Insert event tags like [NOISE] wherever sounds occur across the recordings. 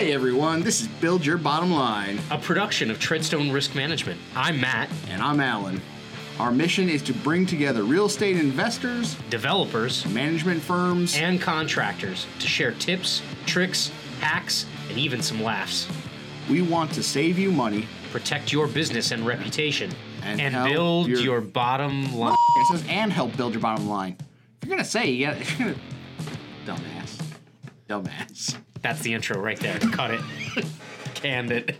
Hey everyone, this is Build Your Bottom Line, a production of Treadstone Risk Management. I'm Matt. and I'm Alan. Our mission is to bring together real estate investors, Developers management firms, and contractors to share tips, tricks, hacks, and even some laughs. we want to save you money. Protect your business and reputation And and, build your- your bottom line. [LAUGHS] It says and help build your bottom line. If you're gonna say you you're gonna dumbass, dumbass. That's the intro right there. Cut it. [LAUGHS] Canned it.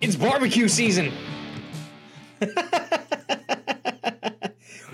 it's barbecue season. [LAUGHS]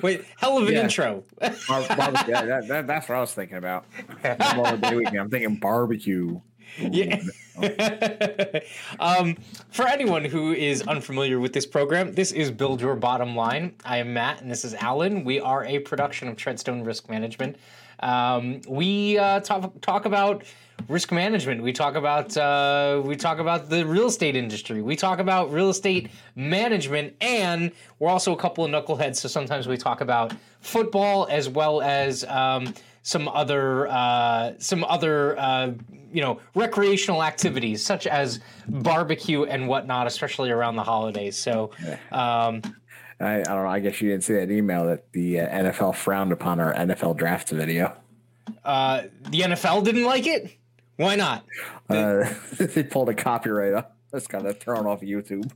Wait, hell of an Yeah. intro. Bar- barbecue. yeah, that, that, that's what I was thinking about. Memorial Day weekend. I'm thinking barbecue. Yeah. [LAUGHS] um, for anyone who is unfamiliar with this program, this is Build Your Bottom Line. I am Matt, and this is Alan. We are a production of Treadstone Risk Management. Um, we uh, talk talk about risk management. We talk about uh, we talk about the real estate industry. We talk about real estate management, and we're also a couple of knuckleheads. So sometimes we talk about football as well as um, some other uh, some other uh, you know recreational activities such as barbecue and whatnot, especially around the holidays. So. Um, I, I don't know. I guess you didn't see that email that the uh, NFL frowned upon our NFL draft video. uh, the NFL didn't like it. Why not? Uh, [LAUGHS] they pulled a copyright up. That's kind of thrown off YouTube.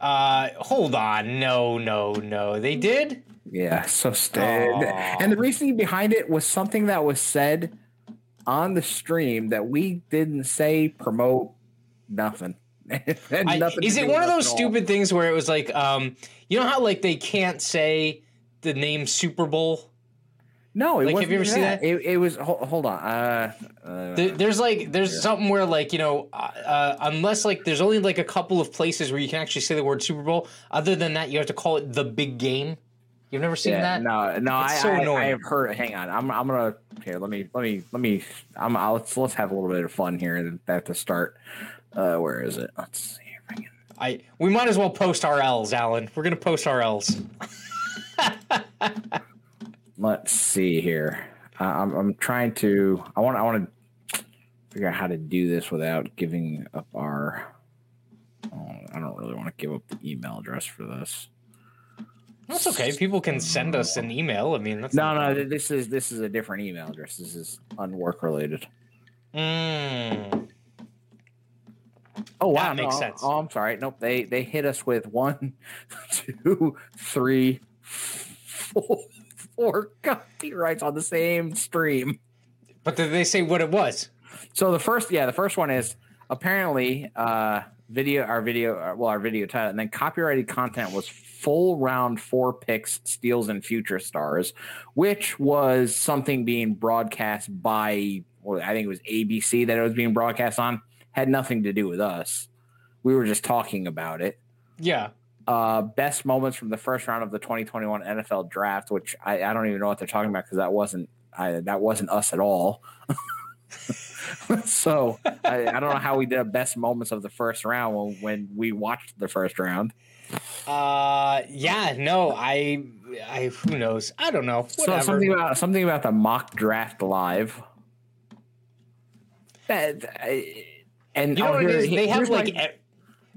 Uh, hold on. No, no, no. They did. Yeah, so. Aw. And the reasoning behind it was something that was said on the stream that we didn't say, promote, nothing. [LAUGHS] I, is it one of those us at all. stupid things where it was like, um, you know how like they can't say the name Super Bowl? No, it Like, have you ever even seen that. that? It, it was. Hold, hold on. Uh, uh, There, there's like there's something where like you know uh, uh, unless like there's only like a couple of places where you can actually say the word Super Bowl. Other than that, you have to call it the big game. You've never seen yeah, that? no, no. I, It's so I, I, have heard. Hang on. I'm. I'm gonna. Here. Let me. Let me. Let me. I'm. I'll, let's. Let's have a little bit of fun here at the start. Uh, where is it? Let's see. if I can- I we might as well post our L's, Alan. We're gonna post our L's. Let's see here. Uh, I'm. I'm trying to. I want. I want to figure out how to do this without giving up our. Oh, I don't really want to give up the email address for this. That's okay. People can send us an email. I mean, that's No, no. th- This is this is a different email address. This is unwork related. Mm. Oh wow, That makes no, sense. Oh, I'm sorry. Nope. They they hit us with one, [LAUGHS] two, three, four, four copyrights on the same stream. But did they say what it was? So the first, yeah, the first one is apparently uh video our video uh, well our video title and then copyrighted content was full round four picks steals and future stars which was something being broadcast by well, i think it was abc that it was being broadcast on had nothing to do with us we were just talking about it Yeah. uh best moments from the first round of the 2021 nfl draft which i, I don't even know what they're talking about because that wasn't I, that wasn't us at all [LAUGHS] so I, I don't know how we did a best moments of the first round when, when we watched the first round Uh, yeah. No, I, I. Who knows? I don't know. so Whatever. something about something about the mock draft live that I- and you know what it here- is? They have my- like. e-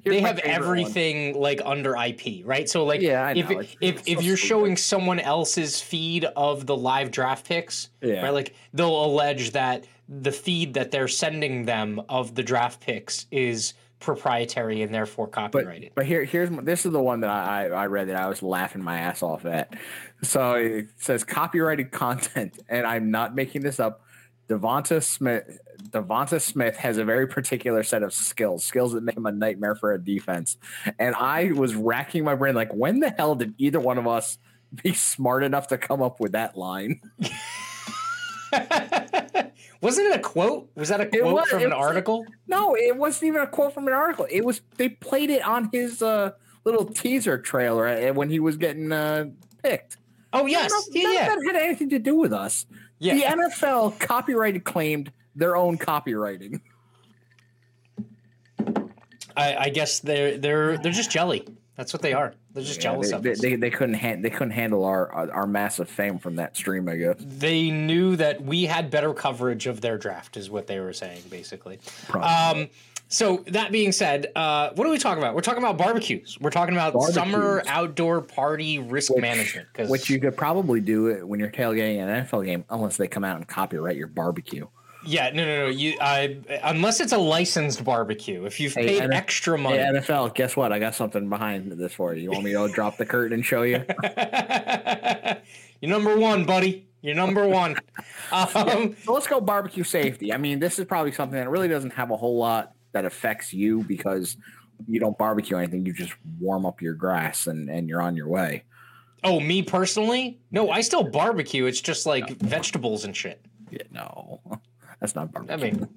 they have favorite one. everything like under IP, right? So like, Yeah, if if if so you're stupid. showing someone else's feed of the live draft picks, Yeah. right? Like they'll allege that the feed that they're sending them of the draft picks is proprietary and therefore but copyrighted. but here here's my- this is the one that I, I read that I was laughing my ass off at. So it says copyrighted content, and I'm not making this up. Devonta Smith Devonta Smith has a very particular set of skills, skills that make him a nightmare for a defense. And I was racking my brain like, when the hell did either one of us be smart enough to come up with that line? [LAUGHS] Wasn't it a quote? Was that a quote was- from it an was- article? No, it wasn't even a quote from an article. It was they played it on his uh, little teaser trailer when he was getting uh, picked. Oh yes, None of- yeah, yeah, that had anything to do with us. yeah. The NFL copyrighted claimed their own copywriting. I, I guess they're they're they're just jelly. That's what they are. They're just Yeah, jealous they, of us. they, they couldn't han- they couldn't handle our our massive fame from that stream. I guess. they knew that we had better coverage of their draft, is what they were saying, basically. Um, so that being said, uh, what are we talking about? We're talking about barbecues. We're talking about summer outdoor party risk management. Because Which you could probably do it when you're tailgating an NFL game, unless they come out and copyright your barbecue. Yeah, no, no, no. You, I, unless it's a licensed barbecue, if you've Hey, paid and- extra money, Hey, NFL, guess what? I got something behind this for you. You want me to drop the curtain and show you? [LAUGHS] you're number one, buddy. You're number one. [LAUGHS] Um, So let's go barbecue safety. I mean, this is probably something that really doesn't have a whole lot that affects you because you don't barbecue anything. You just warm up your grass and, and you're on your way. Oh, me personally? No, I still barbecue. It's just like vegetables and shit. Yeah, no, [LAUGHS] that's not barbecue. I mean,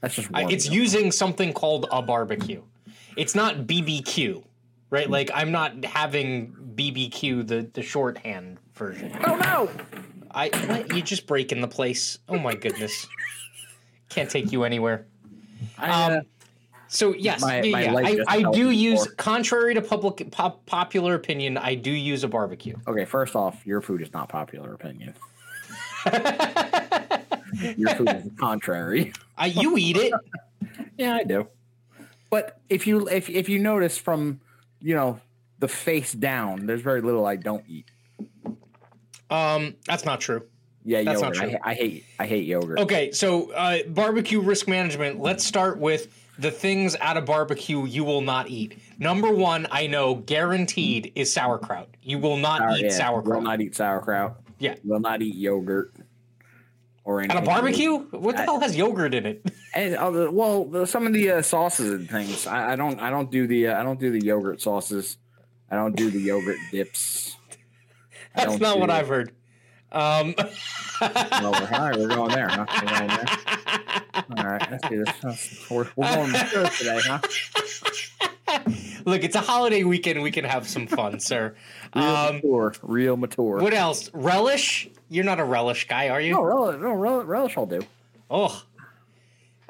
that's just I, it's up. using something called a barbecue. It's not BBQ, right? Like I'm not having BBQ the the shorthand version. Oh no! I what? you just break in the place. Oh my goodness, can't take you anywhere. I, uh, Um, So yes, My- yeah, my yeah. I, I fell do before. use, contrary to public pop, popular opinion, I do use a barbecue. okay, first off, your food is not popular opinion. [LAUGHS] your food is the contrary. [LAUGHS] I, you eat it. Yeah, I do. But if you if if you notice from you know the face down, there's very little I don't eat. Um, that's not true. Yeah, That's not yogurt. true. I, I hate I hate yogurt. Okay, so uh, barbecue risk management. Let's start with the things at a barbecue you will not eat. Number one, I know guaranteed is sauerkraut. You will not eat yeah, sauerkraut. Will not eat sauerkraut. Yeah. Will not eat yogurt. Or anything. at a anything. barbecue? What the I- hell has yogurt in it? [LAUGHS] And other, well, the, some of the uh, sauces and things. I, I don't. I don't do the. Uh, I don't do the yogurt sauces. I don't do the yogurt dips. That's don't what do- I've heard. Um, [LAUGHS] No, we're, all right, we're going there, huh? We're going there. [LAUGHS] All right, let's do this. We're, we're going mature today, huh? look, it's a holiday weekend. We can have some fun, sir. Real Um, mature. Real mature. what else? Relish? You're not a relish guy, are you? No, relish, no, relish, relish will do. Oh.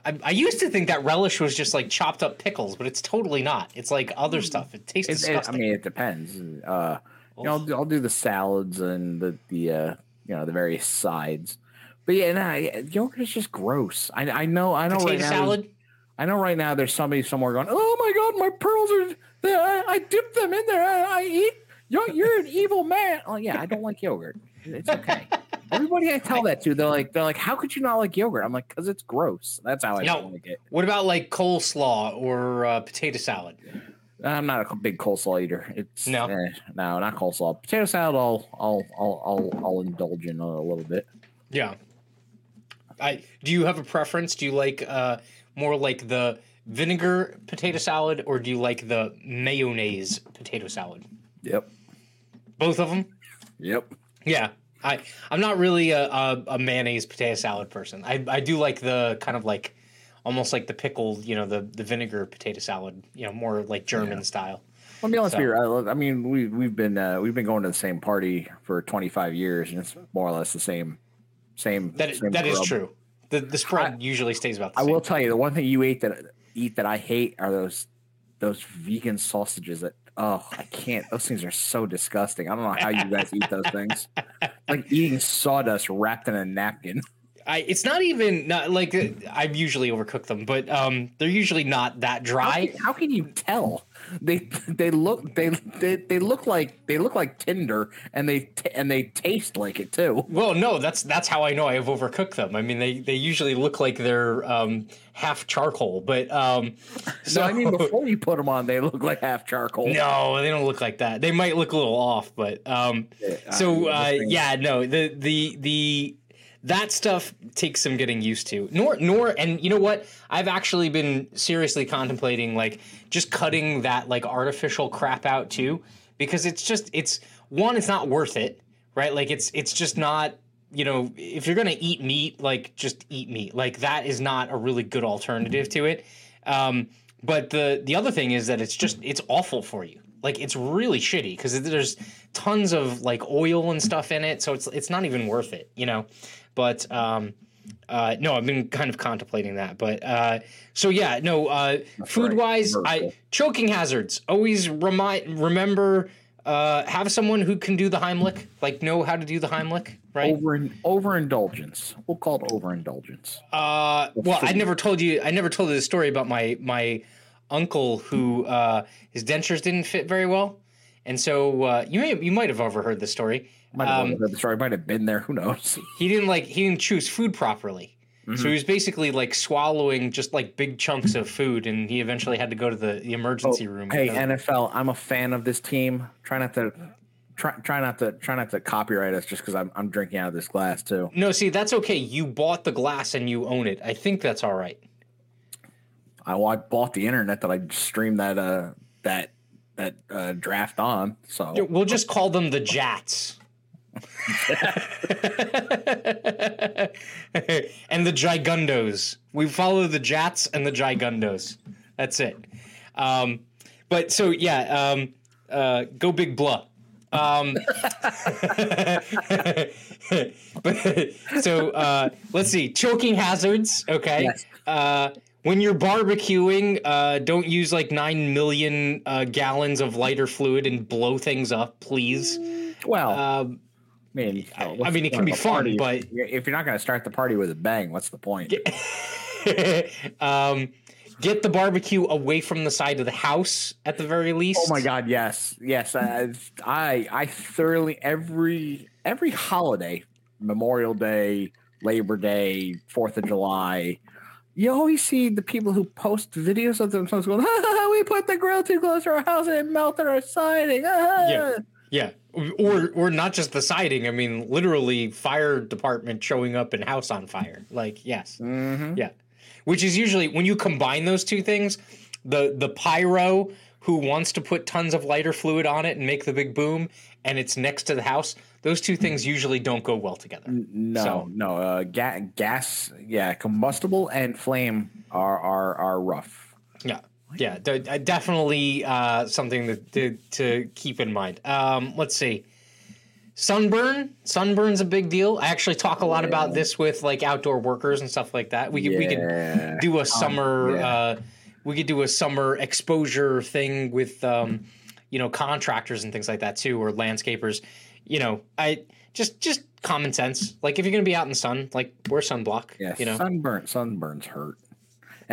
I, I used to think that relish was just like chopped up pickles, but it's totally not. It's like other stuff. It tastes It, it, I mean, it depends. Uh, you know, I'll, do- I'll do the salads and the the uh, you know the various sides. But yeah, nah, yeah, yogurt is just gross. I I know I know Potato right now. salad? I know right now. There's somebody somewhere going, "Oh my god, my pearls are there. I, I dip them in there. I, I eat. You're, you're an evil man." Oh yeah, I don't like yogurt. It's okay. [LAUGHS] Everybody I tell that to, they're like, they're like, "How could you not like yogurt?" I'm like, "Cause it's gross." That's how I No. don't like it. What about like coleslaw or uh, potato salad? I'm not a big coleslaw eater. It's No. eh, no, not coleslaw. Potato salad, I'll I'll I'll I'll, I'll indulge in a little bit. Yeah. I do you have a preference? Do you like uh, more like the vinegar potato salad or do you like the mayonnaise potato salad? Yep. Both of them? Yep. Yeah. I I'm not really a, a, a mayonnaise potato salad person. I, I do like the kind of like almost like the pickled, you know, the the vinegar potato salad, you know, more like German style. Let me honest So- with you. I, I mean, we we've been uh, we've been going to the same party for 25 years, and it's more or less the same same. That same that is true. The the spread usually stays about the same. I will tell you the one thing you ate that eat that I hate are those those vegan sausages that oh I can't those things are so disgusting. I don't know how you guys eat those things. [LAUGHS] Like eating sawdust wrapped in a napkin. I it's not even not like I've usually overcooked them, but um they're usually not that How dry. can, how can you tell? They they look they they, they look like they look like tinder and they t- and they taste like it too. Well, no, that's that's how I know I have overcooked them. I mean, they they usually look like they're um half charcoal, but um [LAUGHS] so So I mean, before you put them on, they look like half charcoal. No, they don't look like that. They might look a little off, but um so uh yeah, no, the the the that stuff takes some getting used to. Nor nor and you know what? I've actually been seriously contemplating like just cutting that like artificial crap out too because it's just it's one it's not worth it, right? Like it's it's just not you know, if you're gonna eat meat, like just eat meat. Like that is not a really good alternative to it. Um, but the the other thing is that it's just it's awful for you. Like it's really shitty because there's tons of like oil and stuff in it, so it's it's not even worth it, you know. But um, uh, no, I've been kind of contemplating that, but uh, so yeah, no. Uh, food wise, I choking hazards. Always remind remember uh, have someone who can do the Heimlich, like know how to do the Heimlich, right? Over overindulgence. We'll call it overindulgence. Uh, well, I never told you. I never told you the story about my my uncle who uh, his dentures didn't fit very well, and so uh, you may you might have overheard the story. Might have Um, the story. Might have been there. Who knows? [LAUGHS] he didn't like he didn't choose food properly. So he was basically like swallowing just like big chunks of food, and he eventually had to go to the, the emergency room. Hey, NFL. I'm a fan of this team. Try not to. Try, try not to try not to copyright us just because I'm I'm drinking out of this glass too. no, see that's okay. You bought the glass and you own it. I think that's all right. I, well, I bought the internet that I streamed that uh that that uh, draft on. So We'll just call them the Jats. [LAUGHS] and the Gigundos. We follow the Jats and the Gigundos. That's it. Um, but so yeah, um, uh, go big blah. Um, [LAUGHS] but, so uh, let's see, choking hazards. Okay. Yes. Uh, when you're barbecuing, uh, don't use like nine million uh, gallons of lighter fluid and blow things up, please. well, Um, I mean, I- I mean, it can be fun, party? but- if you're not going to start the party with a bang, what's the point? [LAUGHS] um, get the barbecue away from the side of the house at the very least. Oh my God! Yes, yes. I, I I thoroughly every every holiday, Memorial Day, Labor Day, Fourth of July. You always see the people who post videos of themselves going, [LAUGHS] "We put the grill too close to our house and it melted our siding." ah." [LAUGHS] Yeah. Yeah, or or not just the siding. I mean, literally, fire department showing up and house on fire. Like, yes, Mhm. yeah. Which is usually when you combine those two things, the the pyro who wants to put tons of lighter fluid on it and make the big boom, and it's next to the house. Those two things usually don't go well together. No, So- no. Uh, ga- gas, yeah, combustible and flame are are are rough. Yeah, yeah, de- uh, definitely uh, something that to, to keep in mind. Um, let's see, sunburn. Sunburn's a big deal. I actually talk a lot about this with like outdoor workers and stuff like that. We could we could do a summer. yeah. Uh, we could do a summer exposure thing with um, you know contractors and things like that too, or landscapers. You know, I just just common sense. Like if you're gonna be out in the sun, like wear sunblock. Yes, you know. sunburn sunburns hurt.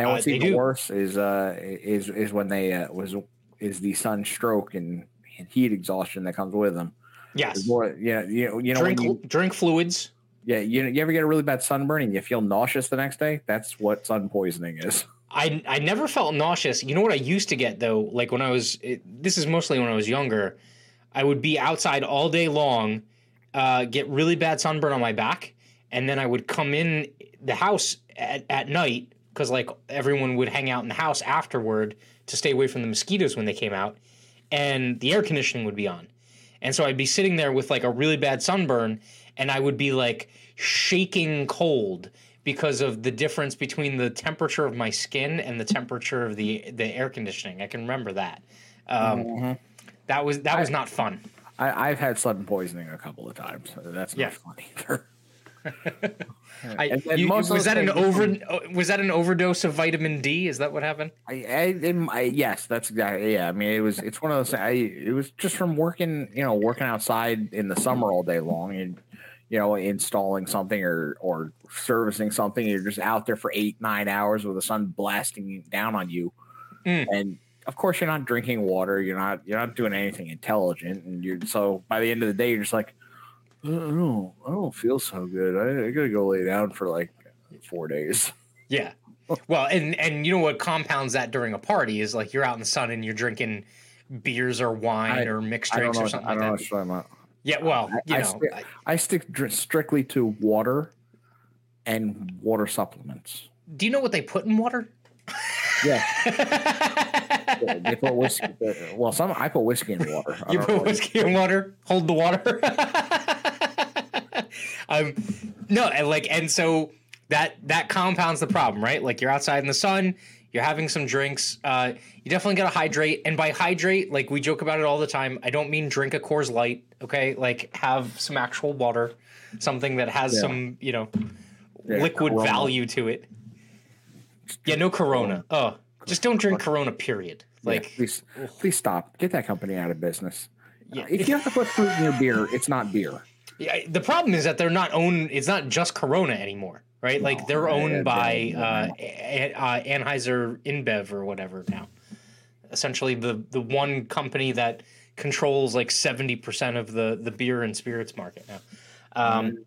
And Uh, what's they even do. worse is uh is is when they uh, was is the sunstroke and, and heat exhaustion that comes with them. yes. Boy, yeah, you know, you know when Drink you, drink fluids. yeah, you, you ever get a really bad sunburn and you feel nauseous the next day? That's what sun poisoning is. [LAUGHS] I I never felt nauseous. You know what I used to get though, like when I was it, this is mostly when I was younger. I would be outside all day long, uh, get really bad sunburn on my back, and then I would come in the house at, at night because like everyone would hang out in the house afterward to stay away from the mosquitoes when they came out, and the air conditioning would be on, and so I'd be sitting there with like a really bad sunburn, and I would be like shaking cold because of the difference between the temperature of my skin and the temperature of the the air conditioning. I can remember that. Um, That was that was not fun. I, I've had sun poisoning a couple of times. That's not Yeah. fun either. [LAUGHS] I, you- was that an over was that an overdose of vitamin D? Is that what happened? I, I, my, yes, that's exactly. Yeah, I mean, it was. It's one of those. I. It was just from working. You know, working outside in the summer all day long, and you know, installing something or or servicing something. You're just out there for eight nine hours with the sun blasting down on you, Mm. and of course, you're not drinking water. You're not. You're not doing anything intelligent, and you're so by the end of the day, you're just like, I don't. I don't feel so good. I, I gotta go lay down for like four days. [LAUGHS] Yeah. Well, and and you know what compounds that during a party is like you're out in the sun and you're drinking beers or wine I- or mixed drinks know. or something I don't like know that. what you're talking about. Yeah. Well, I- you I know. I- stick dr- strictly to water and water supplements. do you know what they put in water? Yeah, [LAUGHS] they put whiskey. uh, Well, some I put whiskey in water. I You put whiskey in water. Hold the water. [LAUGHS] [LAUGHS] um, no, and like, and so that that compounds the problem, right? Like you're outside in the sun, you're having some drinks. Uh, you definitely gotta hydrate, and by hydrate, like we joke about it all the time. I don't mean drink a Coors Light, okay? Like have some actual water, something that has Yeah. some, you know, Yeah, liquid Corona. value to it. Yeah, no Corona. Oh, just don't drink Corona. Period. Like, Like, please, please stop. Get that company out of business. Yeah. If you have to put fruit in your beer, it's not beer. The problem is that they're not owned. It's not just Corona anymore, right? like they're owned by uh, uh, Anheuser InBev or whatever now. Essentially, the the one company that controls like seventy percent of the the beer and spirits market now. Um,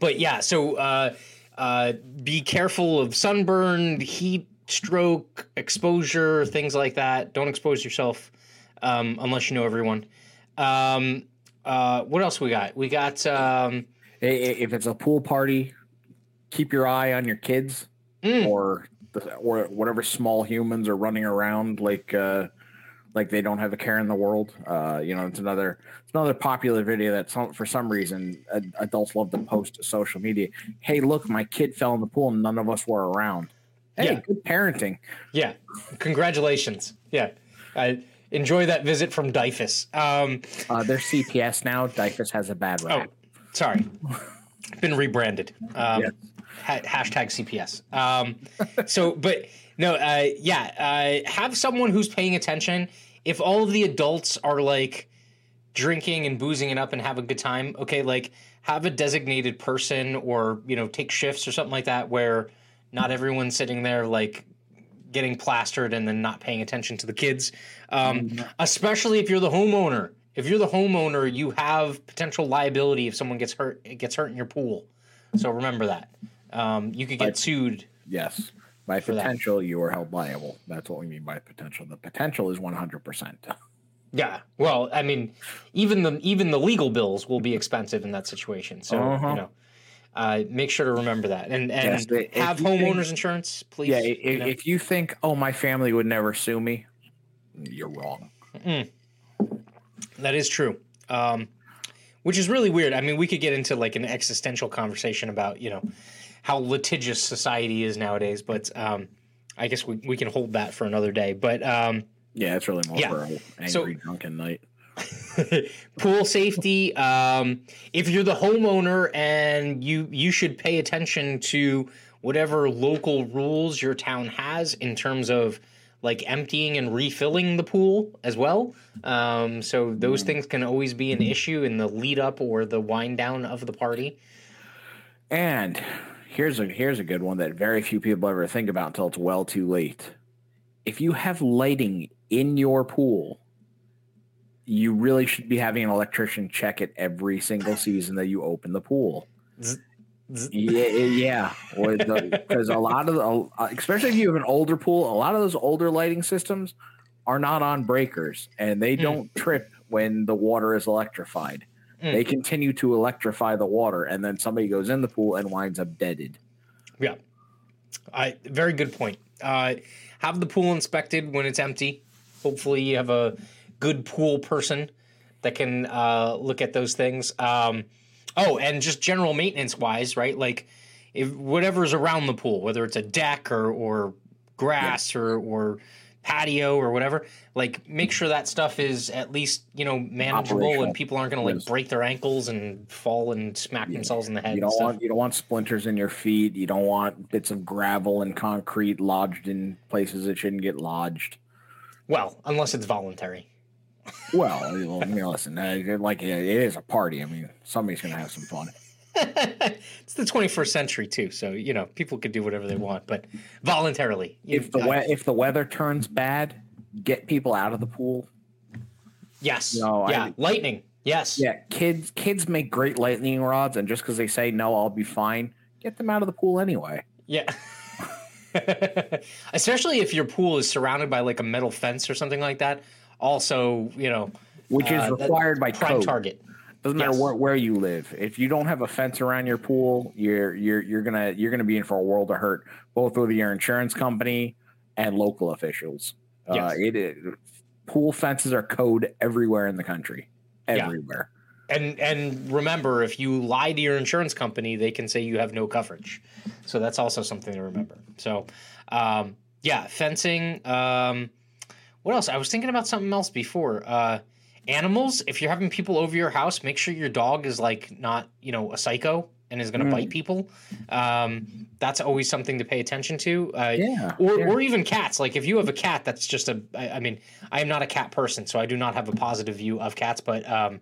but yeah, so uh, uh, be careful of sunburn, heat, stroke, exposure, things like that. Don't expose yourself um, unless you know everyone. Um, uh, what else we got? We got um, If it's a pool party, keep your eye on your kids Mm. or the, or whatever small humans are running around like uh, like they don't have a care in the world. Uh, you know, it's another it's another popular video that some, for some reason adults love to post to social media. Hey, look, my kid fell in the pool and none of us were around. Hey, Yeah. good parenting. yeah, congratulations. Yeah, I enjoy that visit from DYFS. Um, Uh, they're CPS now. DYFS has a bad rap. oh, sorry, [LAUGHS] been rebranded. Um, Yes. ha- hashtag CPS. Um, so, but no, uh, yeah, uh, have someone who's paying attention. If all of the adults are like drinking and boozing it up and have a good time, okay, like have a designated person or you know take shifts or something like that where not everyone's sitting there like getting plastered and then not paying attention to the kids. Um, Especially if you're the homeowner. If you're the homeowner, you have potential liability if someone gets hurt it gets hurt in your pool. So remember that. Um, you could get sued. Yes. By For that. potential, you are held liable. That's what we mean by potential. The potential is 100%. Yeah. Well, I mean, even the even the legal bills will be expensive in that situation. So Uh-huh. you know, uh, make sure to remember that and and Yes, have you think- homeowners insurance, please. Yeah, you if, know. if you think, oh, my family would never sue me, you're wrong. That is true. Um, which is really weird. I mean, we could get into like an existential conversation about, you know, how litigious society is nowadays, but um, I guess we, we can hold that for another day. But um, Yeah, it's really more Yeah. for an angry So- drunken night. [LAUGHS] pool safety, um, if you're the homeowner and you you should pay attention to whatever local rules your town has in terms of like emptying and refilling the pool as well. Um, so those things can always be an issue in the lead up or the wind down of the party. And here's a here's a good one that very few people ever think about until it's well too late. If you have lighting in your pool, you really should be having an electrician check it every single season that you open the pool. Yeah, yeah, because a lot of the, especially if you have an older pool, a lot of those older lighting systems are not on breakers and they Hmm. don't trip when the water is electrified. Hmm. They continue to electrify the water, and then somebody goes in the pool and winds up deaded. Yeah, I very good point. Uh, have the pool inspected when it's empty. Hopefully, you have a good pool person that can uh, look at those things. Um, oh, and just general maintenance wise, right? Like if whatever's around the pool, whether it's a deck or or grass or or patio or whatever, like make sure that stuff is at least you know manageable and people aren't going to like break their ankles and fall and smack themselves in the head. You don't want you don't want splinters in your feet. You don't want bits of gravel and concrete lodged in places it shouldn't get lodged. well, unless it's voluntary. Well, I mean, listen, uh, like it is a party. I mean, somebody's gonna have some fun. [LAUGHS] it's the 21st century too, so you know people could do whatever they want, but voluntarily. If the we- if the weather turns bad, get people out of the pool. yes, No, I- yeah, lightning, yes, Yeah, kids kids make great lightning rods, and just because they say no, I'll be fine. Get them out of the pool anyway. yeah. [LAUGHS] Especially if your pool is surrounded by like a metal fence or something like that. Also, you know, Which is uh, required by prime code. target. Doesn't matter Yes. where, where you live. If you don't have a fence around your pool, you're you're you're gonna you're gonna be in for a world of hurt, both with your insurance company and local officials. Uh, Yes. it is pool fences are code everywhere in the country, Yeah. everywhere. And and remember, if you lie to your insurance company, they can say you have no coverage. So that's also something to remember. So, um, yeah, fencing. Um, what else? I was thinking about something else before. Uh, animals. If you're having people over your house, make sure your dog is like not you know a psycho and is going to bite people. Um, that's always something to pay attention to. Uh, Yeah, Or, yeah. or even cats. Like if you have a cat, that's just a. I, I mean, I am not a cat person, so I do not have a positive view of cats. But um,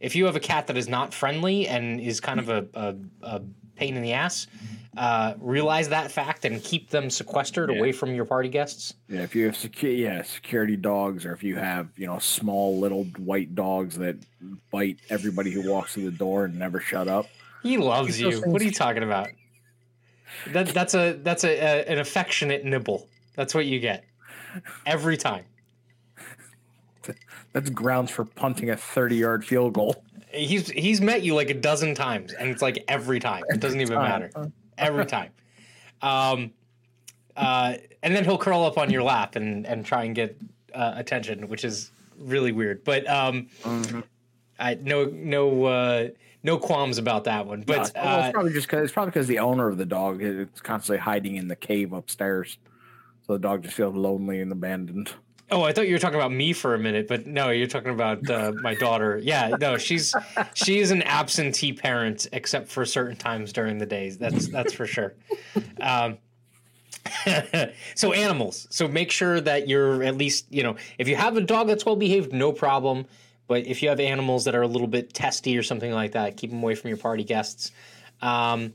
if you have a cat that is not friendly and is kind of a, a, a pain in the ass, uh, realize that fact and keep them sequestered Yeah. away from your party guests. Yeah, if you have secu- yeah, security dogs, or if you have you know small little white dogs that bite everybody who walks through the door and never shut up. He loves Keep those you. What are you talking about? That that's a that's a, a an affectionate nibble. That's what you get every time. That's grounds for punting a thirty-yard field goal. He's he's met you like a dozen times, and it's like every time. It doesn't even matter. Every time. Um, uh, and then he'll curl up on your lap and and try and get uh, attention, which is really weird. But um, I no no uh, no qualms about that one. But well, uh, it's probably just because it's probably because the owner of the dog is constantly hiding in the cave upstairs, so the dog just feels lonely and abandoned. Oh, I thought you were talking about me for a minute, but no, you're talking about uh, my daughter. Yeah, no, she's she is an absentee parent, except for certain times during the days. That's that's for sure. Um, [LAUGHS] so animals. So make sure that you're at least you know if you have a dog that's well behaved, no problem. But if you have animals that are a little bit testy or something like that, keep them away from your party guests. Um,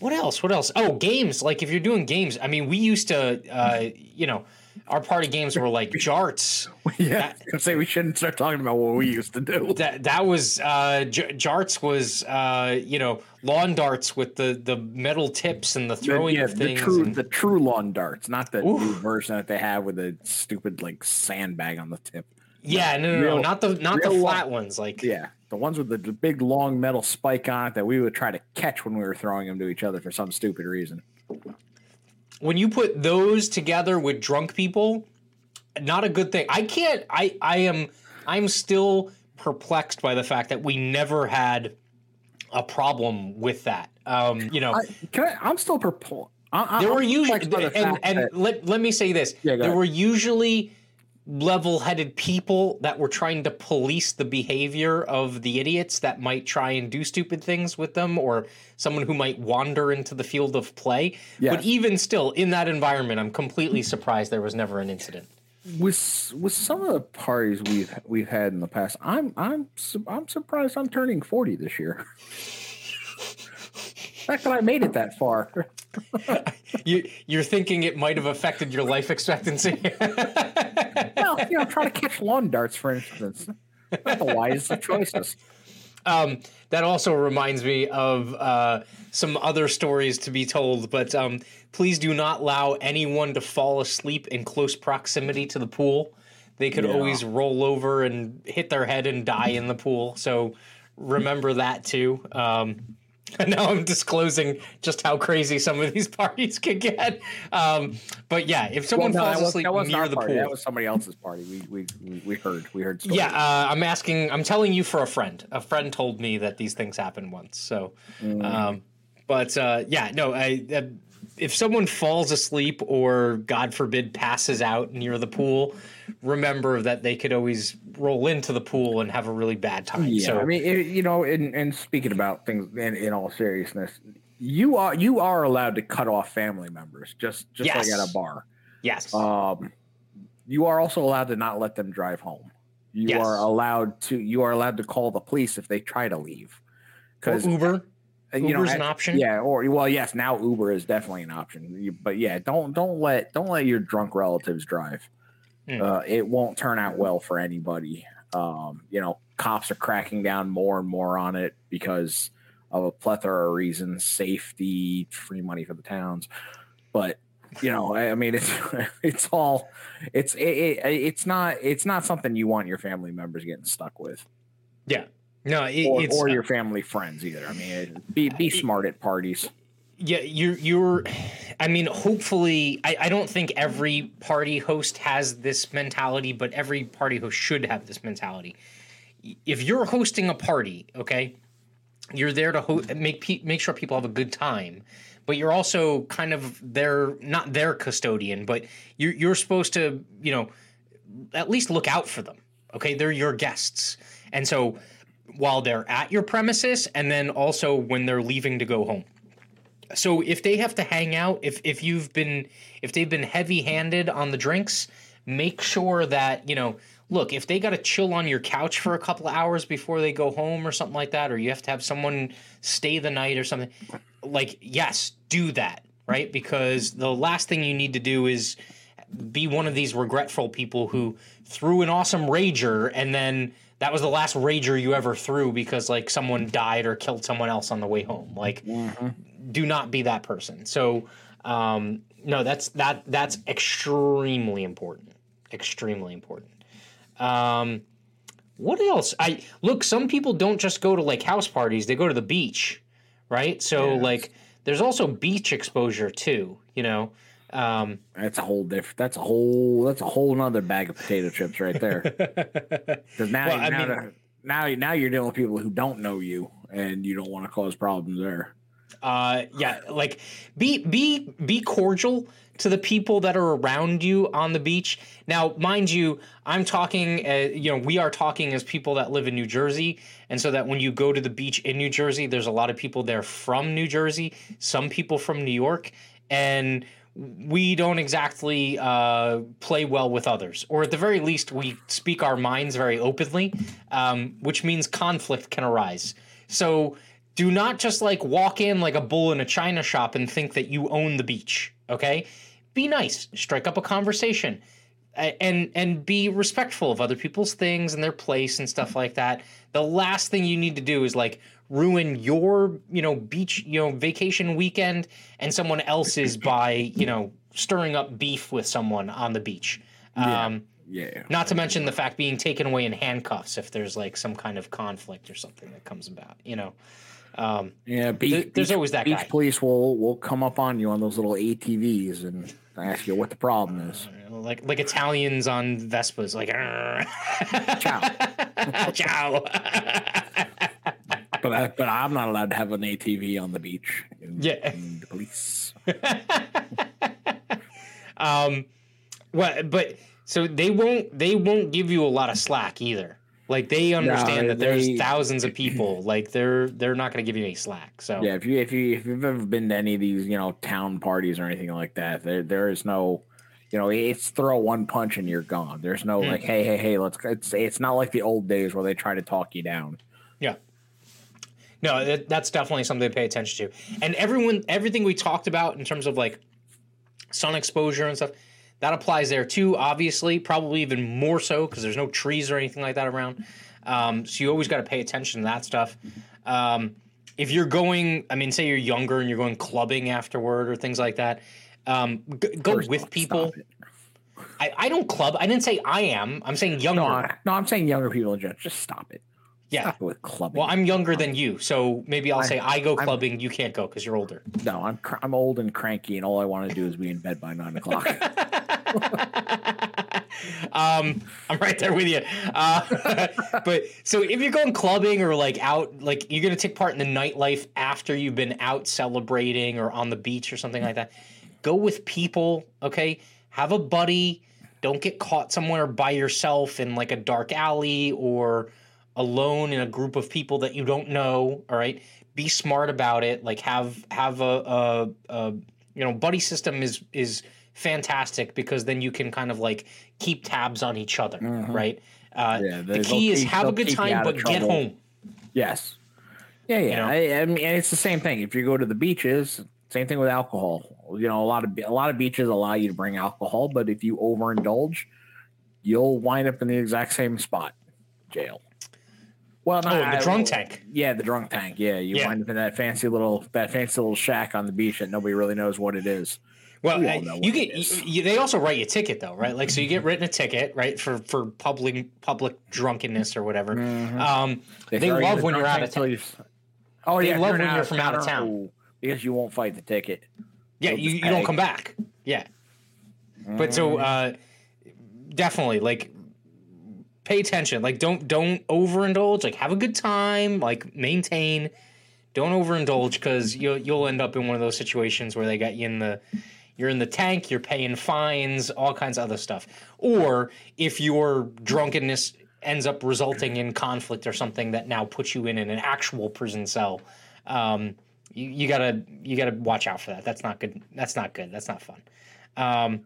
what else? What else? Oh, games. Like if you're doing games, I mean, we used to, uh, you know, our party games were like [LAUGHS] jarts. [LAUGHS] yeah, I was say we shouldn't start talking about what we used to do. That that was uh, j- jarts was uh, you know lawn darts with the the metal tips and the The- throwing yeah, of the things. true and- the true lawn darts, not the Oof. new version that they have with a stupid like sandbag on the tip. yeah, no, no, no, not the not the flat ones. Like Yeah, the ones with the, the big long metal spike on it that we would try to catch when we were throwing them to each other for some stupid reason. When you put those together with drunk people, not a good thing. I can't. I I am. I'm still perplexed by the fact that we never had a problem with that. Um, you know, I, can I, I'm still perplexed. there were usually and, and let, let me say this Yeah, there ahead. were usually level-headed people that were trying to police the behavior of the idiots that might try and do stupid things with them or someone who might wander into the field of play Yes. but even still in that environment i'm completely surprised there was never an incident with with some of the parties we've we've had in the past, I'm I'm I'm surprised I'm turning 40 this year. [LAUGHS] The fact that I made it that far. [LAUGHS] you, you're thinking it might have affected your life expectancy [LAUGHS] well, you know, trying to catch lawn darts, for instance. Not the wisest of choices. Um, that also reminds me of uh, some other stories to be told, but um, please do not allow anyone to fall asleep in close proximity to the pool. They could Yeah. always roll over and hit their head and die in the pool. So remember that too. Um, [LAUGHS] now I'm disclosing just how crazy some of these [LAUGHS] parties could get. Um, but yeah, if someone Well, no, falls was- asleep near the party. pool, That was somebody else's party. We we we, heard we heard. Stories. yeah, uh, I'm asking. I'm telling you for a friend. A friend told me that these things happen once. So, um, but uh, yeah, no. I, if someone falls asleep or, God forbid, passes out near the pool, remember that they could always roll into the pool and have a really bad time. Yeah, so, I mean, it, you know, and, and speaking about things in, in all seriousness, you are you are allowed to cut off family members just just like at a bar. yes, Um, you are also allowed to not let them drive home. You Yes. are allowed to you are allowed to call the police if they try to leave. Because Uber. You know, Uber's an option. Yeah, or well, yes, now Uber is definitely an option. But yeah, don't don't let don't let your drunk relatives drive. Hmm. Uh, it won't turn out well for anybody. Um, you know, cops are cracking down more and more on it because of a plethora of reasons: safety, free money for the towns. But you know, I, I mean, it's [LAUGHS] it's all it's it, it, it's not it's not something you want your family members getting stuck with, Yeah. No, it, or, it's or uh, your family friends either. I mean, it, be be smart at parties. Yeah, you're you're. I mean, hopefully, I, I don't think every party host has this mentality, but every party host should have this mentality. If you're hosting a party, okay, you're there to ho- make pe- make sure people have a good time, but you're also kind of their not their custodian, but you're you're supposed to you know at least look out for them. Okay, they're your guests, and so while they're at your premises and then also when they're leaving to go home. So if they have to hang out, if if you've been if they've been heavy-handed on the drinks, make sure that, you know, look, if they got to chill on your couch for a couple of hours before they go home or something like that or you have to have someone stay the night or something, like yes, do that, right? Because the last thing you need to do is be one of these regretful people who threw an awesome rager and then that was the last rager you ever threw because like someone died or killed someone else on the way home. Like do not be that person. So um, no, that's that that's extremely important. Extremely important. Um, what else? I look. Some people don't just go to like house parties; they go to the beach, right? So Yes. like, there's also beach exposure too. You know, um, That's a whole different. That's a whole. That's a whole nother bag of potato chips right there. [LAUGHS] Because now, Well, now, mean- now, now you're dealing with people who don't know you, and you don't want to cause problems there. uh, yeah, like be be be cordial to the people that are around you on the beach. Now, mind you, I'm talking. Uh, you know, we are talking as people that live in New Jersey, and so that when you go to the beach in New Jersey, there's a lot of people there from New Jersey, some people from New York, and we don't exactly uh, play well with others, or at the very least, we speak our minds very openly, um, which means conflict can arise. So do not just like walk in like a bull in a china shop and think that you own the beach. Okay, be nice, strike up a conversation, and and be respectful of other people's things and their place and stuff like that. The last thing you need to do is like ruin your you know beach you know vacation weekend and someone else's [CLEARS THROAT] by you know stirring up beef with someone on the beach. Um, Yeah. not to mention the fact being taken away in handcuffs if there's like some kind of conflict or something that comes about. You know. Um, Yeah, beach, There- there's always that beach guy. police will will come up on you on those little ATVs and ask you what the problem is. you like like Italians on Vespas, like Ciao. [LAUGHS] ciao. [LAUGHS] But I, but I'm not allowed to have an ATV on the beach. Yeah. the police. [LAUGHS] um, well, but so they won't they won't give you a lot of slack either. Like they understand that there's they- thousands of [CLEARS THROAT] people. Like they're they're not going to give you any slack. So Yeah, if you if you if you've ever been to any of these you know town parties or anything like that, there there is no, you know, it's throw one punch and you're gone. There's no Hmm. like, hey hey hey, let's. It's it's not like the old days where they try to talk you down. Yeah. No, that, that's definitely something to pay attention to. And everyone, everything we talked about in terms of like sun exposure and stuff, that applies there too. Obviously, probably even more so because there's no trees or anything like that around. Um, so you always got to pay attention to that stuff. Um, if you're going, I mean, say you're younger and you're going clubbing afterward or things like that, um, go with people. I, I don't club. I didn't say I am. I'm saying younger. No, I, no, I'm saying younger people general. Just stop it. Yeah. With clubbing. Well, I'm younger than you, so maybe I'll I- say I go I'm- clubbing. you can't go because you're older. no, I'm cr- I'm old and cranky, and all I want to do is be in bed by nine o'clock. [LAUGHS] um, I'm right there with you. Uh, [LAUGHS] but so if you're going clubbing or like out, like you're gonna take part in the nightlife after you've been out celebrating or on the beach or something like that, go with people. Okay, have a buddy. Don't get caught somewhere by yourself in like a dark alley or alone in a group of people that you don't know. All right, be smart about it. Like have have a, a, a you know buddy system is is fantastic because then you can kind of like keep tabs on each other, right? Uh, Yeah, the key is keep- have a good time, but get home. yes. Yeah, yeah. know? I, I mean, it's the same thing. If you go to the beaches, same thing with alcohol. You know, a lot of a lot of beaches allow you to bring alcohol, but if you overindulge, you'll wind up in the exact same spot, jail. Well, Oh, not the drunk tank. Yeah, the drunk tank. Yeah, you Yeah. wind up in that fancy little that fancy little shack on the beach that nobody really knows what it is. Well, uh, you get you, they also write you a ticket though, right? Like so you get written a ticket, right, for for public public drunkenness or whatever. Um, they you love when you're out of town. you- Oh They yeah, love you're when you're from out of town. oh, because you won't fight the ticket. Yeah, They'll you, you don't come back. Yeah, but so uh, definitely like pay attention. Like don't don't overindulge. Like have a good time. Like maintain. Don't overindulge because you'll you'll end up in one of those situations where they got you in the you're in the tank. You're paying fines, all kinds of other stuff. Or if your drunkenness ends up resulting in conflict or something that now puts you in, in an actual prison cell. Um, you, you gotta you gotta watch out for that. That's not good. That's not good. That's not fun. Um,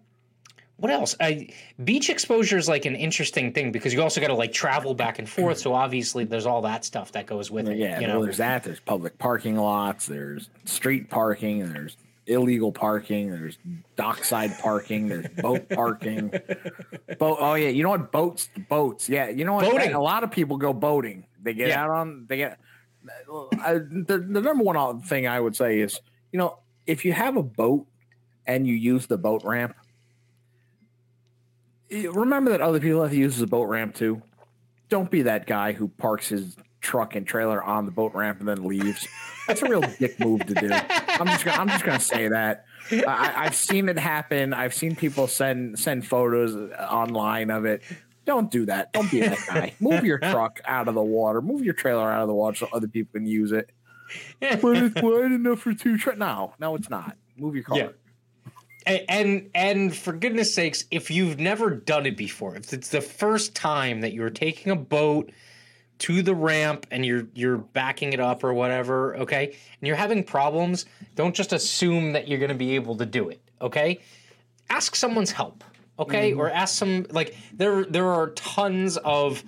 what else? I, beach exposure is like an interesting thing because you also got to like travel back and forth. So obviously, there's all that stuff that goes with it. Yeah, you well, there's that. There's public parking lots. There's street parking. There's illegal parking. There's dockside parking. There's boat [LAUGHS] parking. Boat. Oh yeah, you know what? Boats. Boats. Yeah, you know what? Boating. A lot of people go boating. They get Yeah. out on. They get. I, the the number one thing I would say is you know if you have a boat and you use the boat ramp. Remember that other people have to use the boat ramp too. Don't be that guy who parks his truck and trailer on the boat ramp and then leaves. That's a real [LAUGHS] dick move to do. I'm just gonna, I'm just gonna say that. I, I've seen it happen. I've seen people send send photos online of it. Don't do that. Don't be that guy. Move your truck out of the water. Move your trailer out of the water so other people can use it. But it's wide enough for two. Tra- no, no, it's not. Move your car. Yeah. And and for goodness sakes, if you've never done it before, if it's the first time that you're taking a boat to the ramp and you're you're backing it up or whatever, okay, and you're having problems, don't just assume that you're going to be able to do it, okay? Ask someone's help, okay, or ask some like there there are tons of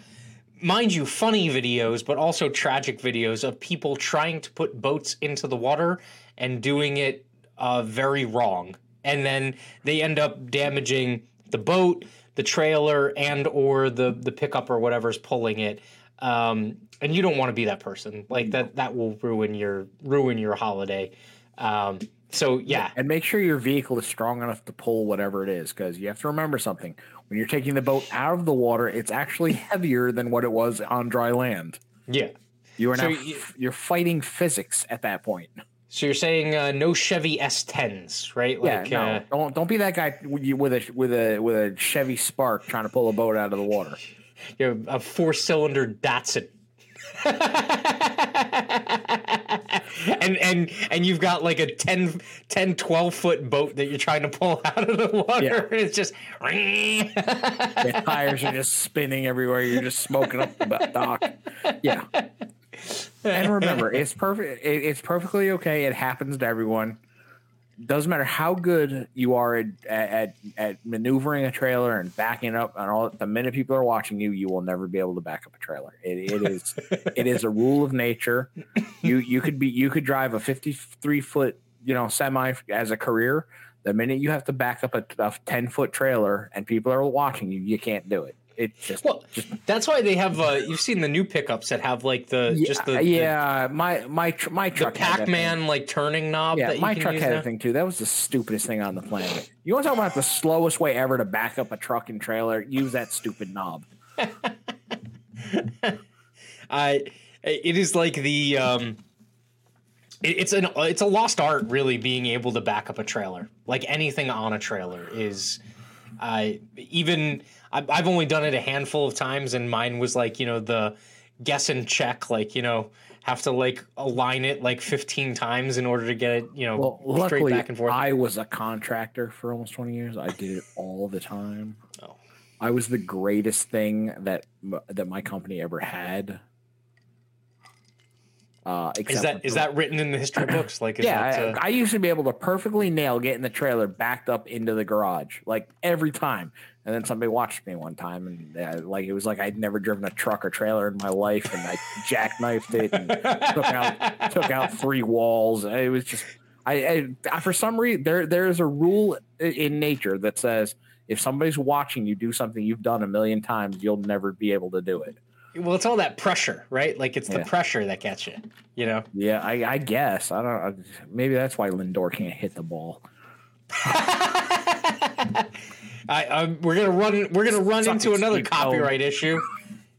mind you, funny videos, but also tragic videos of people trying to put boats into the water and doing it uh, very wrong, and then they end up damaging the boat, the trailer, and or the the pickup or whatever's pulling it. Um, and you don't want to be that person. Like that that will ruin your ruin your holiday. Um, so yeah, And make sure your vehicle is strong enough to pull whatever it is, because you have to remember something. When you're taking the boat out of the water, it's actually [LAUGHS] heavier than what it was on dry land. yeah. You are So now you- you're fighting physics at that point. So you're saying uh, no Chevy S10s, right? Like, yeah, no, uh, don't don't be that guy with a with a with a Chevy Spark trying to pull a boat out of the water. you know, a four cylinder Datsun. and and and you've got like a 10, 10 12 foot boat that you're trying to pull [LAUGHS] out of the water Yeah. and it's just [LAUGHS] The tires are just spinning everywhere. You're just smoking up the dock. Yeah. And [LAUGHS] remember, it's perfect. It, it's perfectly okay. It happens to everyone. Doesn't matter how good you are at, at at maneuvering a trailer and backing up and all. The minute people are watching you, you will never be able to back up a trailer. It, it is [LAUGHS] it is a rule of nature. You you could be you could drive a 53 foot you know semi as a career. The minute you have to back up a, a 10 foot trailer and people are watching you, you can't do it. It's just well just that's why they have uh you've seen the new pickups that have like the yeah, just the the- yeah. my my tr- my truck had that thing. pac-man like turning knob Yeah, that you my can truck use had now. a thing too. That was the stupidest thing on the planet. You want to talk about the slowest way ever to back up a truck and trailer? Use that stupid knob. [LAUGHS] I it is like the um it- it's an it's a lost art really being able to back up a trailer like anything on a trailer is I even I- I've only done it a handful of times and mine was like you know the guess and check like you know have to like align it like 15 times in order to get it you know Well, straight luckily, back and forth I was a contractor for almost twenty years. I did it all the time. Oh. I was the greatest thing that that my company ever had. Uh, is that for- that written in the history books like is yeah, that, uh, I, I used to be able to perfectly nail getting the trailer backed up into the garage, like every time. And then somebody watched me one time, and uh, like it was like I'd never driven a truck or trailer in my life, and I [LAUGHS] jackknifed it and took out took out three walls. It was just I, I, I for some reason there there is a rule in nature that says if somebody's watching you do something you've done a million times, you'll never be able to do it. Well it's all that pressure right like it's the Yeah. pressure that gets you you know Yeah, I, I guess I don't. know. Maybe that's why Lindor can't hit the ball. [LAUGHS] I, I we're gonna run we're gonna run Suck into another Steve copyright issue.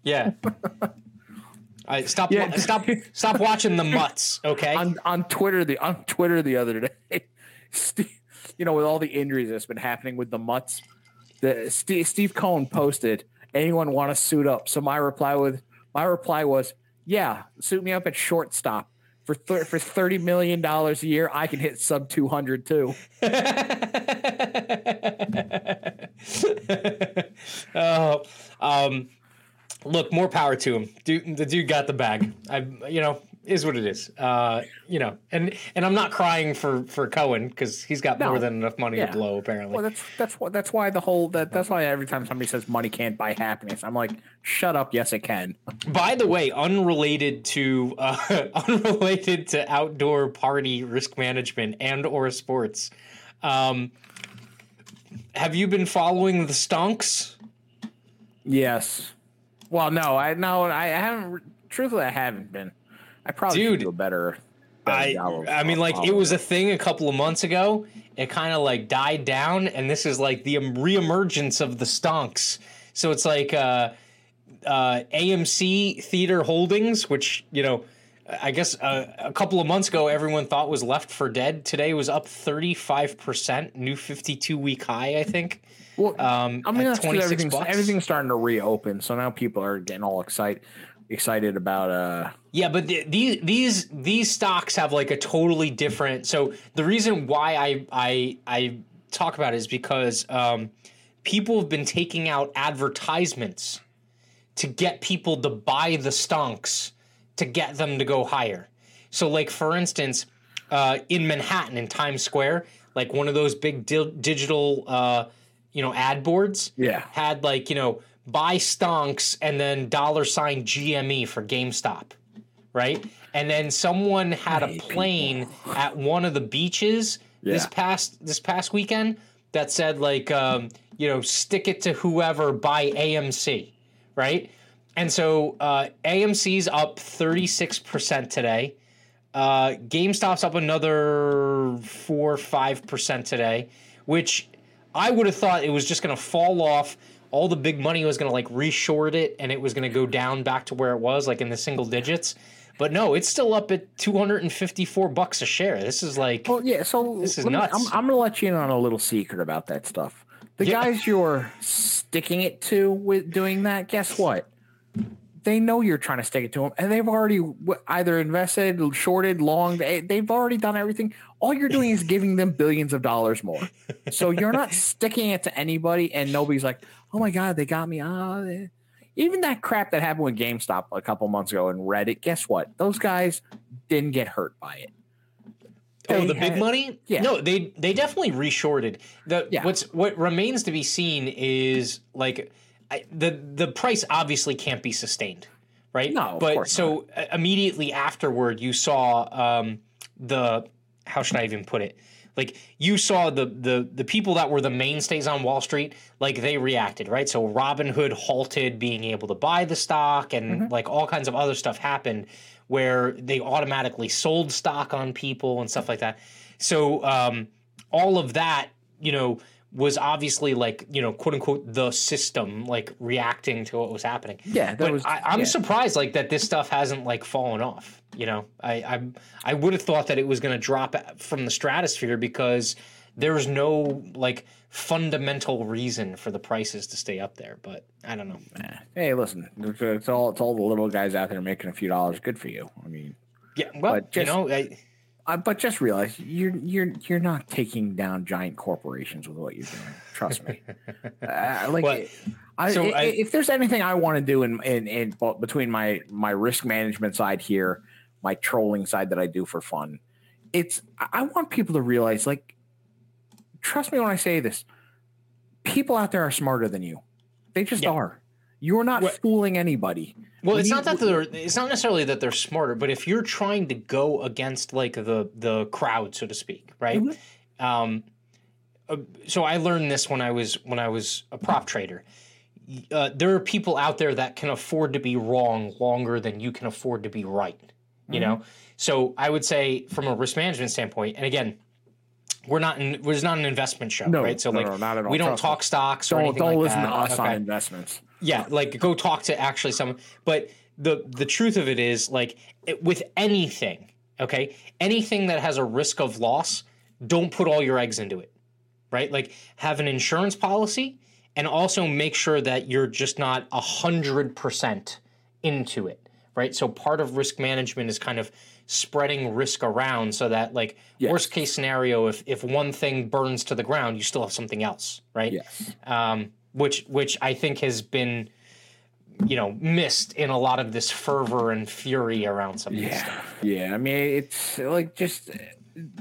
Yeah. [LAUGHS] I stop Yeah. [LAUGHS] stop stop watching the mutts, okay? on on Twitter the on Twitter the other day, Steve, you know, with all the injuries that's been happening with the mutts, the Steve, Steve Cohen posted, "Anyone want to suit up?" So my reply with my reply was, "Yeah, suit me up at shortstop for thir- for thirty million dollars a year. I can hit sub two hundred too." [LAUGHS] oh, um, look, more power to him. Dude, the dude got the bag. I, you know, is what it is. Uh, you know, and and I'm not crying for for Cohen because he's got No. more than enough money Yeah. to blow. Apparently, Well, that's that's what that's why the whole that that's why every time somebody says money can't buy happiness, I'm like, shut up. Yes, it can. By the way, unrelated to uh, [LAUGHS] unrelated to outdoor party risk management and or sports, um, have you been following the stonks? Yes. Well, no, I no, I haven't. Truthfully, I haven't been. I probably Dude, a better. I I mean, like it was a thing a couple of months ago. It kind of like died down, and this is like the reemergence of the stonks. So it's like uh, uh, AMC Theater Holdings, which you know. I guess uh, a couple of months ago, everyone thought was left for dead. Today was up 35%, new 52 week high, I think. Well, Um, I mean, at that's 'cause 26 everything's everything's starting to reopen, so now people are getting all excited excited about uh Yeah, but the, these these these stocks have like a totally different. So the reason why I I I talk about it is because um, people have been taking out advertisements to get people to buy the stonks to get them to go higher. So, like for instance, uh, in Manhattan in Times Square, like one of those big di- digital uh, you know ad boards yeah. had like you know buy stonks and then dollar sign GME for GameStop, right? And then someone had a plane at one of the beaches this past this past weekend that said like um, you know stick it to whoever buy AMC, right? And so uh, AMC's up thirty six percent today. Uh, GameStop's up another four five percent today, which I would have thought it was just going to fall off. All the big money was going to like reshort it, and it was going to go down back to where it was, like in the single digits. But no, it's still up at two hundred and fifty four bucks a share. This is like Well, yeah. So This is me- nuts. I'm, I'm going to let you in on a little secret about that stuff. The Yeah. guys you're sticking it to with doing that, guess what? They know you're trying to stick it to them, and they've already either invested, shorted, long. Eh, they've already done everything. All you're doing is giving them billions of dollars more. So you're not sticking it to anybody, and nobody's like, "Oh my god, they got me." Ah, they- even that crap that happened with GameStop a couple months ago and Reddit. Guess what? Those guys didn't get hurt by it. Oh, They the big money? Yeah. No, they they definitely reshorted. The Yeah. what's what remains to be seen is like I, the the price obviously can't be sustained, right? No, of but course so uh, immediately afterward, you saw um, the how should I even put it? Like you saw the the the people that were the mainstays on Wall Street, like they reacted, right? So Robinhood halted being able to buy the stock, and Mm-hmm. like all kinds of other stuff happened where they automatically sold stock on people and stuff like that. So um, all of that, you know, was obviously like you know, quote unquote, the system like reacting to what was happening. Yeah, that but was- I, I'm yeah. surprised like that this stuff hasn't like fallen off. You know, I I, I would have thought that it was going to drop from the stratosphere because there's no like fundamental reason for the prices to stay up there. But I don't know. Hey, listen, it's, all it's all the little guys out there making a few dollars. Good for you. I mean, Yeah, well, But you know, I, uh, but just realize you're you're you're not taking down giant corporations with what you're doing. Trust me. [LAUGHS] uh, like, Well, I, so i- I- if there's anything I want to do in in, in between my my risk management side here, my trolling side that I do for fun, it's I want people to realize like, trust me when I say this, people out there are smarter than you. They just Yeah. are. You're not Well- fooling anybody. Well, When it's you- not that they're. It's not necessarily that they're smarter, but if you're trying to go against like the the crowd, so to speak, right? Mhm. Um, uh, so I learned this when I was when I was a prop trader. Uh, there are people out there that can afford to be wrong longer than you can afford to be right. You know, so I would say from a risk management standpoint, and again, we're not in, we're not an investment show, No, right? So no, like no, not at all. we don't Trust me. talk stocks or Don't anything don't like listen that. to us on investments. Yeah like go talk to actually someone but the the truth of it is like it, with anything okay anything that has a risk of loss don't put all your eggs into it right like have an insurance policy and also make sure that you're just not a hundred percent into it right so part of risk management is kind of spreading risk around so that like Yes. worst case scenario if if one thing burns to the ground you still have something else right Yes. um, which which I think has been you know missed in a lot of this fervor and fury around some of this stuff. yeah. I mean, it's like just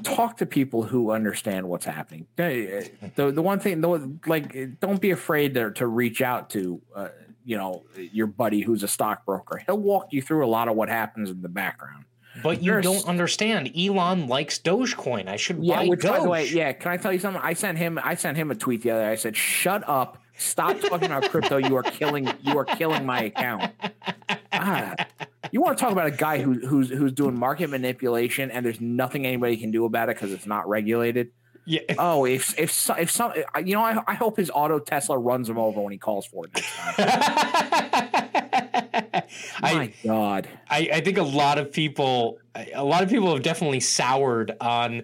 talk to people who understand what's happening. Uh, The the one thing, the, like, don't be afraid to to reach out to, uh, you know, your buddy who's a stockbroker. He'll walk you through a lot of what happens in the background. But you There's- don't understand. Elon likes Dogecoin. I should Yeah, buy which Doge. by the way, yeah. Can I tell you something? I sent him. I sent him a tweet the other. day. I said, "Shut up! Stop talking about crypto. You are killing. You are killing my account." Ah, you want to talk about a guy who, who's who's doing market manipulation, and there's nothing anybody can do about it because it's not regulated. Yeah. [LAUGHS] Oh, if if so- if some, you know, I, I hope his auto Tesla runs him over when he calls for it. Next time. [LAUGHS] I, My God. I, I think a lot of people a lot of people have definitely soured on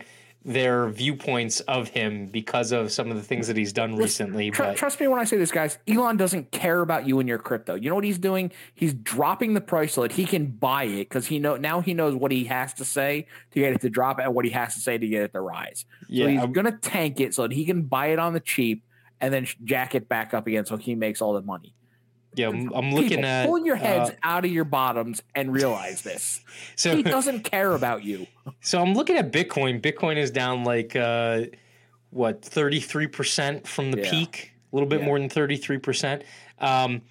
their viewpoints of him because of some of the things that he's done recently. Tr- But trust me when I say this, guys. Elon doesn't care about you and your crypto. You know what he's doing? He's dropping the price so that he can buy it because he know now he knows what he has to say to get it to drop and what he has to say to get it to rise. Yeah, so he's I'm- gonna tank it so that he can buy it on the cheap and then jack it back up again so he makes all the money. Yeah, I'm, I'm looking People, at pull your heads uh, out of your bottoms and realize this. [LAUGHS] so He doesn't care about you. so I'm looking at Bitcoin. Bitcoin is down like uh, what 33 percent from the Yeah. peak, a little bit Yeah. more than 33 percent. Um,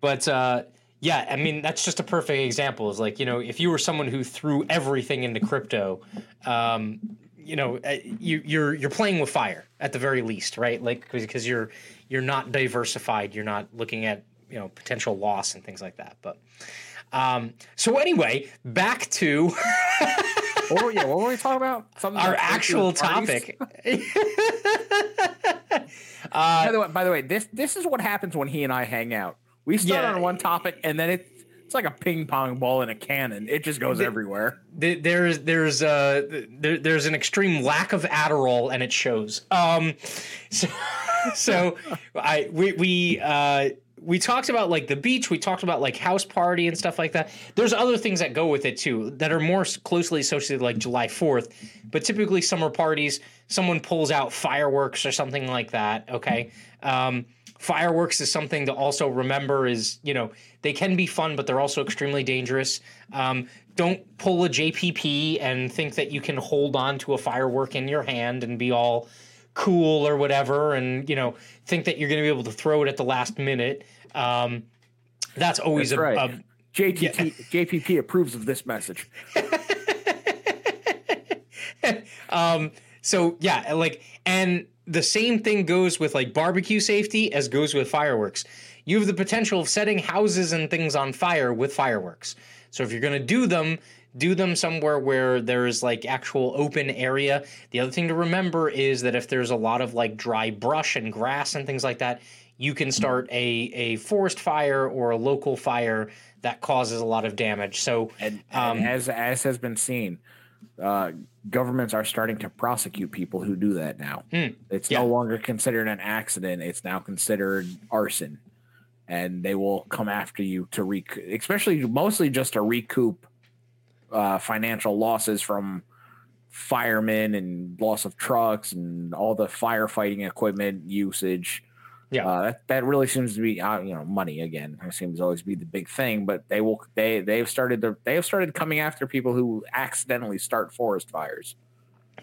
but uh, yeah, I mean that's just a perfect example. Is like you know if you were someone who threw everything into crypto, um, you know uh, you, you're you're playing with fire at the very least, right? Like because you're you're not diversified, you're not looking at you know potential loss and things like that. But um, so anyway, back to. [LAUGHS] What were, yeah, what were we talking about? Something our actual topic. [LAUGHS] uh, By the way, by the way, this this is what happens when he and I hang out. We start Yeah. on one topic and then it it's like a ping pong ball in a cannon. It just goes everywhere. th- there's there's uh there, there's an extreme lack of Adderall and it shows. Um, [LAUGHS] so so I we we uh we talked about like the beach. We talked about like house party and stuff like that. There's other things that go with it too that are more closely associated, like July Fourth. But typically, summer parties, someone pulls out fireworks or something like that. Okay. Um, fireworks is something to also remember is you know they can be fun but they're also extremely dangerous um, don't pull a jpp and think that you can hold on to a firework in your hand and be all cool or whatever and you know think that you're going to be able to throw it at the last minute um, that's always That's a, right. a JTT, JPP [LAUGHS] approves of this message. [LAUGHS] um so yeah like and the same thing goes with like barbecue safety as goes with fireworks you have the potential of setting houses and things on fire with fireworks so if you're going to do them do them somewhere where there's like actual open area the other thing to remember is that if there's a lot of like dry brush and grass and things like that you can start a, a forest fire or a local fire that causes a lot of damage so And, Um, and as as has been seen, uh, governments are starting to prosecute people who do that now. It's Hmm. yeah. no longer considered an accident; it's now considered arson, and they will come after you to recoup, especially mostly just to recoup uh, financial losses from firemen and loss of trucks and all the firefighting equipment usage. Yeah. uh, that that really seems to be uh, you know money again. It seems to always be the big thing, but they will they they've started to they have started coming after people who accidentally start forest fires.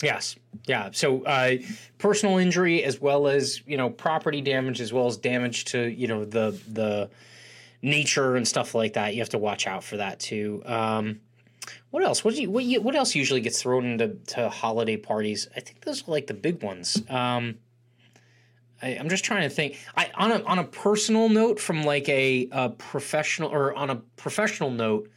Yes. Yeah. So uh, personal injury as well as you know property damage as well as damage to you know the the nature and stuff like that. You have to watch out for that too. Um, what else? What do you, what you, what else usually gets thrown into to holiday parties? I think those are like the big ones. Um, I, I'm just trying to think. I on a on a personal note, from like a, a professional or on a professional note,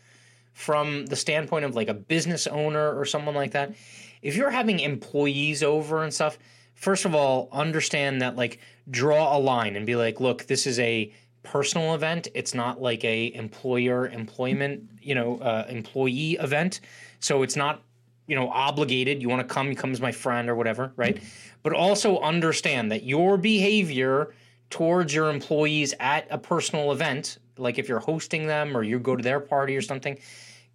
from the standpoint of like a business owner or someone like that, if you're having employees over and stuff, first of all, understand that like draw a line and be like, look, this is a personal event. It's not like a employer employment, you know, uh, employee event. So it's not, you know, obligated. You want to come, you come as my friend or whatever, right? But also understand that your behavior towards your employees at a personal event, like if you're hosting them or you go to their party or something,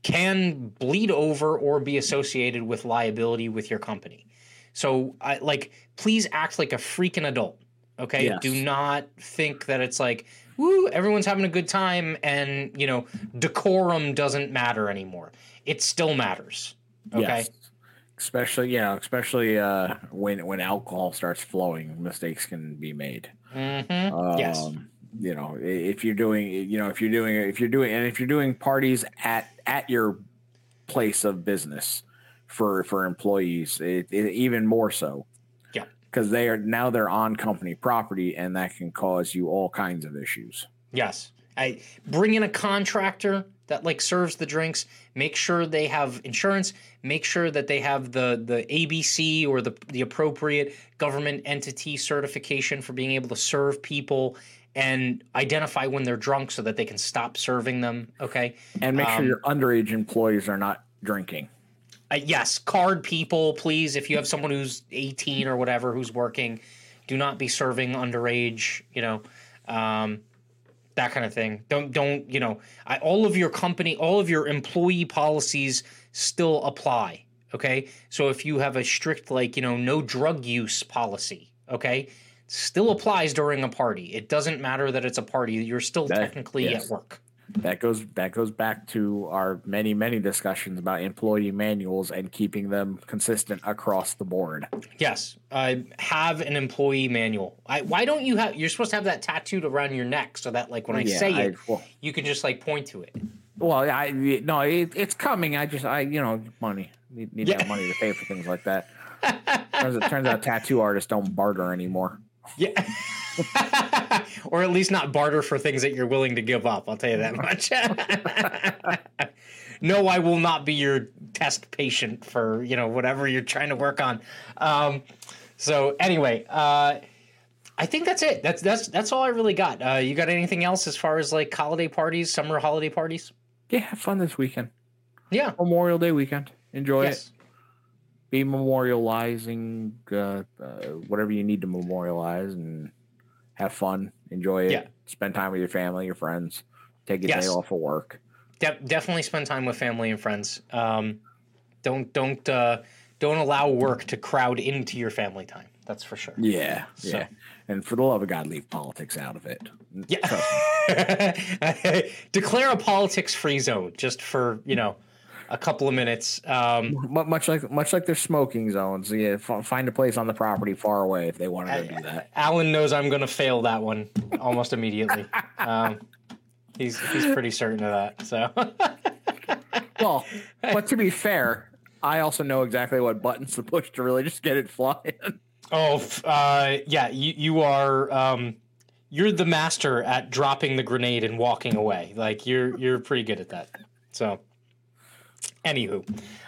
can bleed over or be associated with liability with your company. So, I, like, please act like a freaking adult. Okay. Yes. Do not think that it's like, woo, everyone's having a good time, and you know, decorum doesn't matter anymore. It still matters. Okay. Yes. Especially, yeah, especially uh, when when alcohol starts flowing, mistakes can be made. Mm-hmm. Um, yes. You know, if you're doing, you know, if you're doing, if you're doing, and if you're doing parties at at your place of business for for employees, it, it, even more so. Because they are now they're on company property, and that can cause you all kinds of issues. Yes. I bring in a contractor that like serves the drinks, make sure they have insurance, make sure that they have the the ABC or the the appropriate government entity certification for being able to serve people and identify when they're drunk so that they can stop serving them, okay? And make Um, sure your underage employees are not drinking. Uh, yes, card people, please. If you have someone who's 18 or whatever who's working, do not be serving underage. You know, um, that kind of thing. Don't don't you know? I, all of your company, all of your employee policies still apply. Okay, so if you have a strict like you know no drug use policy, okay, still applies during a party. It doesn't matter that it's a party. You're still That- technically yes. at work. That goes that goes back to our many many discussions about employee manuals and keeping them consistent across the board. Yes, uh, have an employee manual. I, why don't you have? You're supposed to have that tattooed around your neck so that, like, when I Yeah, say I- it, well- you can just like point to it. Well, I no, it, it's coming. I just I you know money need, need to Yeah. have money to pay for things like that. [LAUGHS] turns, it turns out tattoo artists don't barter anymore. Yeah, [LAUGHS] or at least not barter for things that you're willing to give up. I'll tell you that much. [LAUGHS] no, I will not be your test patient for you know whatever you're trying to work on. Um, so anyway, uh, I think that's it. That's that's that's all I really got. Uh, you got anything else as far as like holiday parties, summer holiday parties? Yeah, have fun this weekend. Yeah. Memorial Day weekend. Enjoy it. Be memorializing uh, uh, whatever you need to memorialize and have fun. Enjoy it. Yeah. Spend time with your family, your friends. Take a Yes. day off of work. De- definitely spend time with family and friends. Um, don't don't uh, don't allow work to crowd into your family time. That's for sure. Yeah, So- yeah. And for the love of God, leave politics out of it. Yeah. [LAUGHS] Declare a politics free zone just for you know a couple of minutes. Um, much like much like their smoking zones. Yeah, f- find a place on the property far away if they want to do that. Alan knows I'm going to fail that one almost immediately. [LAUGHS] Um, he's he's pretty certain of that. So [LAUGHS] Well, but to be fair, I also know exactly what buttons to push to really just get it flying. oh uh, yeah, you you are. Um, you're the master at dropping the grenade and walking away. Like you're you're pretty good at that. So, anywho,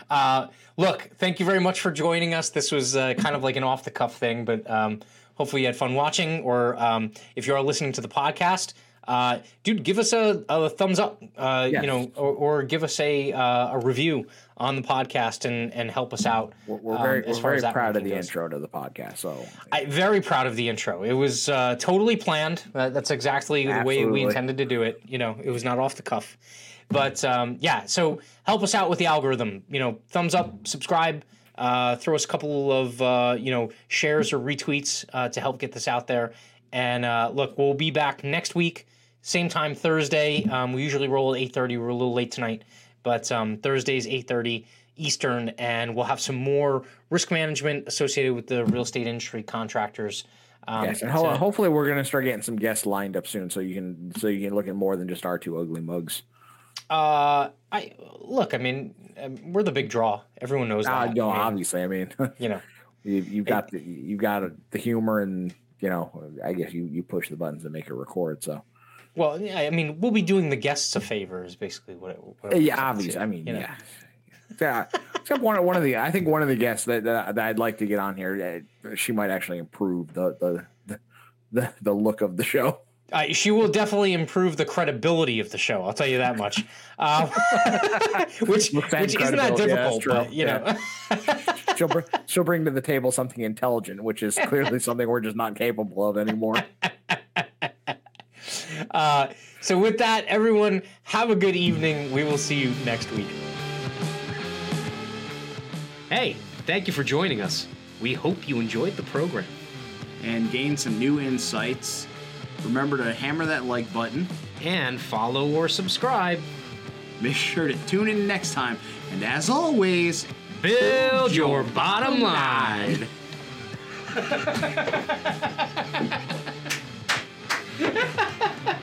uh, look, thank you very much for joining us. This was uh, kind of like an off the cuff thing, but um, hopefully you had fun watching. Or um, if you are listening to the podcast, uh, dude, give us a, a thumbs up. Uh, Yes. You know, or, or give us a uh, a review on the podcast and and help us out. We're, we're um, very, as we're far very proud of the goes. intro to the podcast. So I very proud of the intro. It was uh, totally planned. That's exactly the way we intended to do it. You know, it was not off the cuff. But um, yeah, so help us out with the algorithm. You know, thumbs up, subscribe, uh, throw us a couple of uh, you know shares or retweets uh, to help get this out there. And uh, look, we'll be back next week, same time Thursday. Um, we usually roll at eight thirty. We're a little late tonight, but um, Thursdays eight thirty Eastern, and we'll have some more risk management associated with the real estate industry contractors. Um, yes, and ho- hopefully we're gonna start getting some guests lined up soon, so you can so you can look at more than just our two ugly mugs. Uh, I look. I mean, um, we're the big draw. Everyone knows Ah, that. no, I mean, obviously, I mean, [LAUGHS] you know, you, you've got the you've got the humor, and you know, I guess you you push the buttons and make it record. So well, yeah, I mean, we'll be doing the guests a favor. Is basically what it. What it yeah, obviously, I mean, you know? yeah. Yeah, except one one of the I think one of the guests that, that, that I'd like to get on here, uh, she might actually improve the the, the, the look of the show. Uh, she will definitely improve the credibility of the show. I'll tell you that much. Um, [LAUGHS] which which isn't that credibility, yeah, difficult, but you know. she'll br- she'll bring to the table something intelligent, which is clearly something we're just not capable of anymore. [LAUGHS] Uh, so with that, everyone, have a good evening. We will see you next week. Hey, thank you for joining us. We hope you enjoyed the program. and gained some new insights Remember to hammer that like button. And follow or subscribe. Make sure to tune in next time. And as always, Build your bottom line. line. [LAUGHS]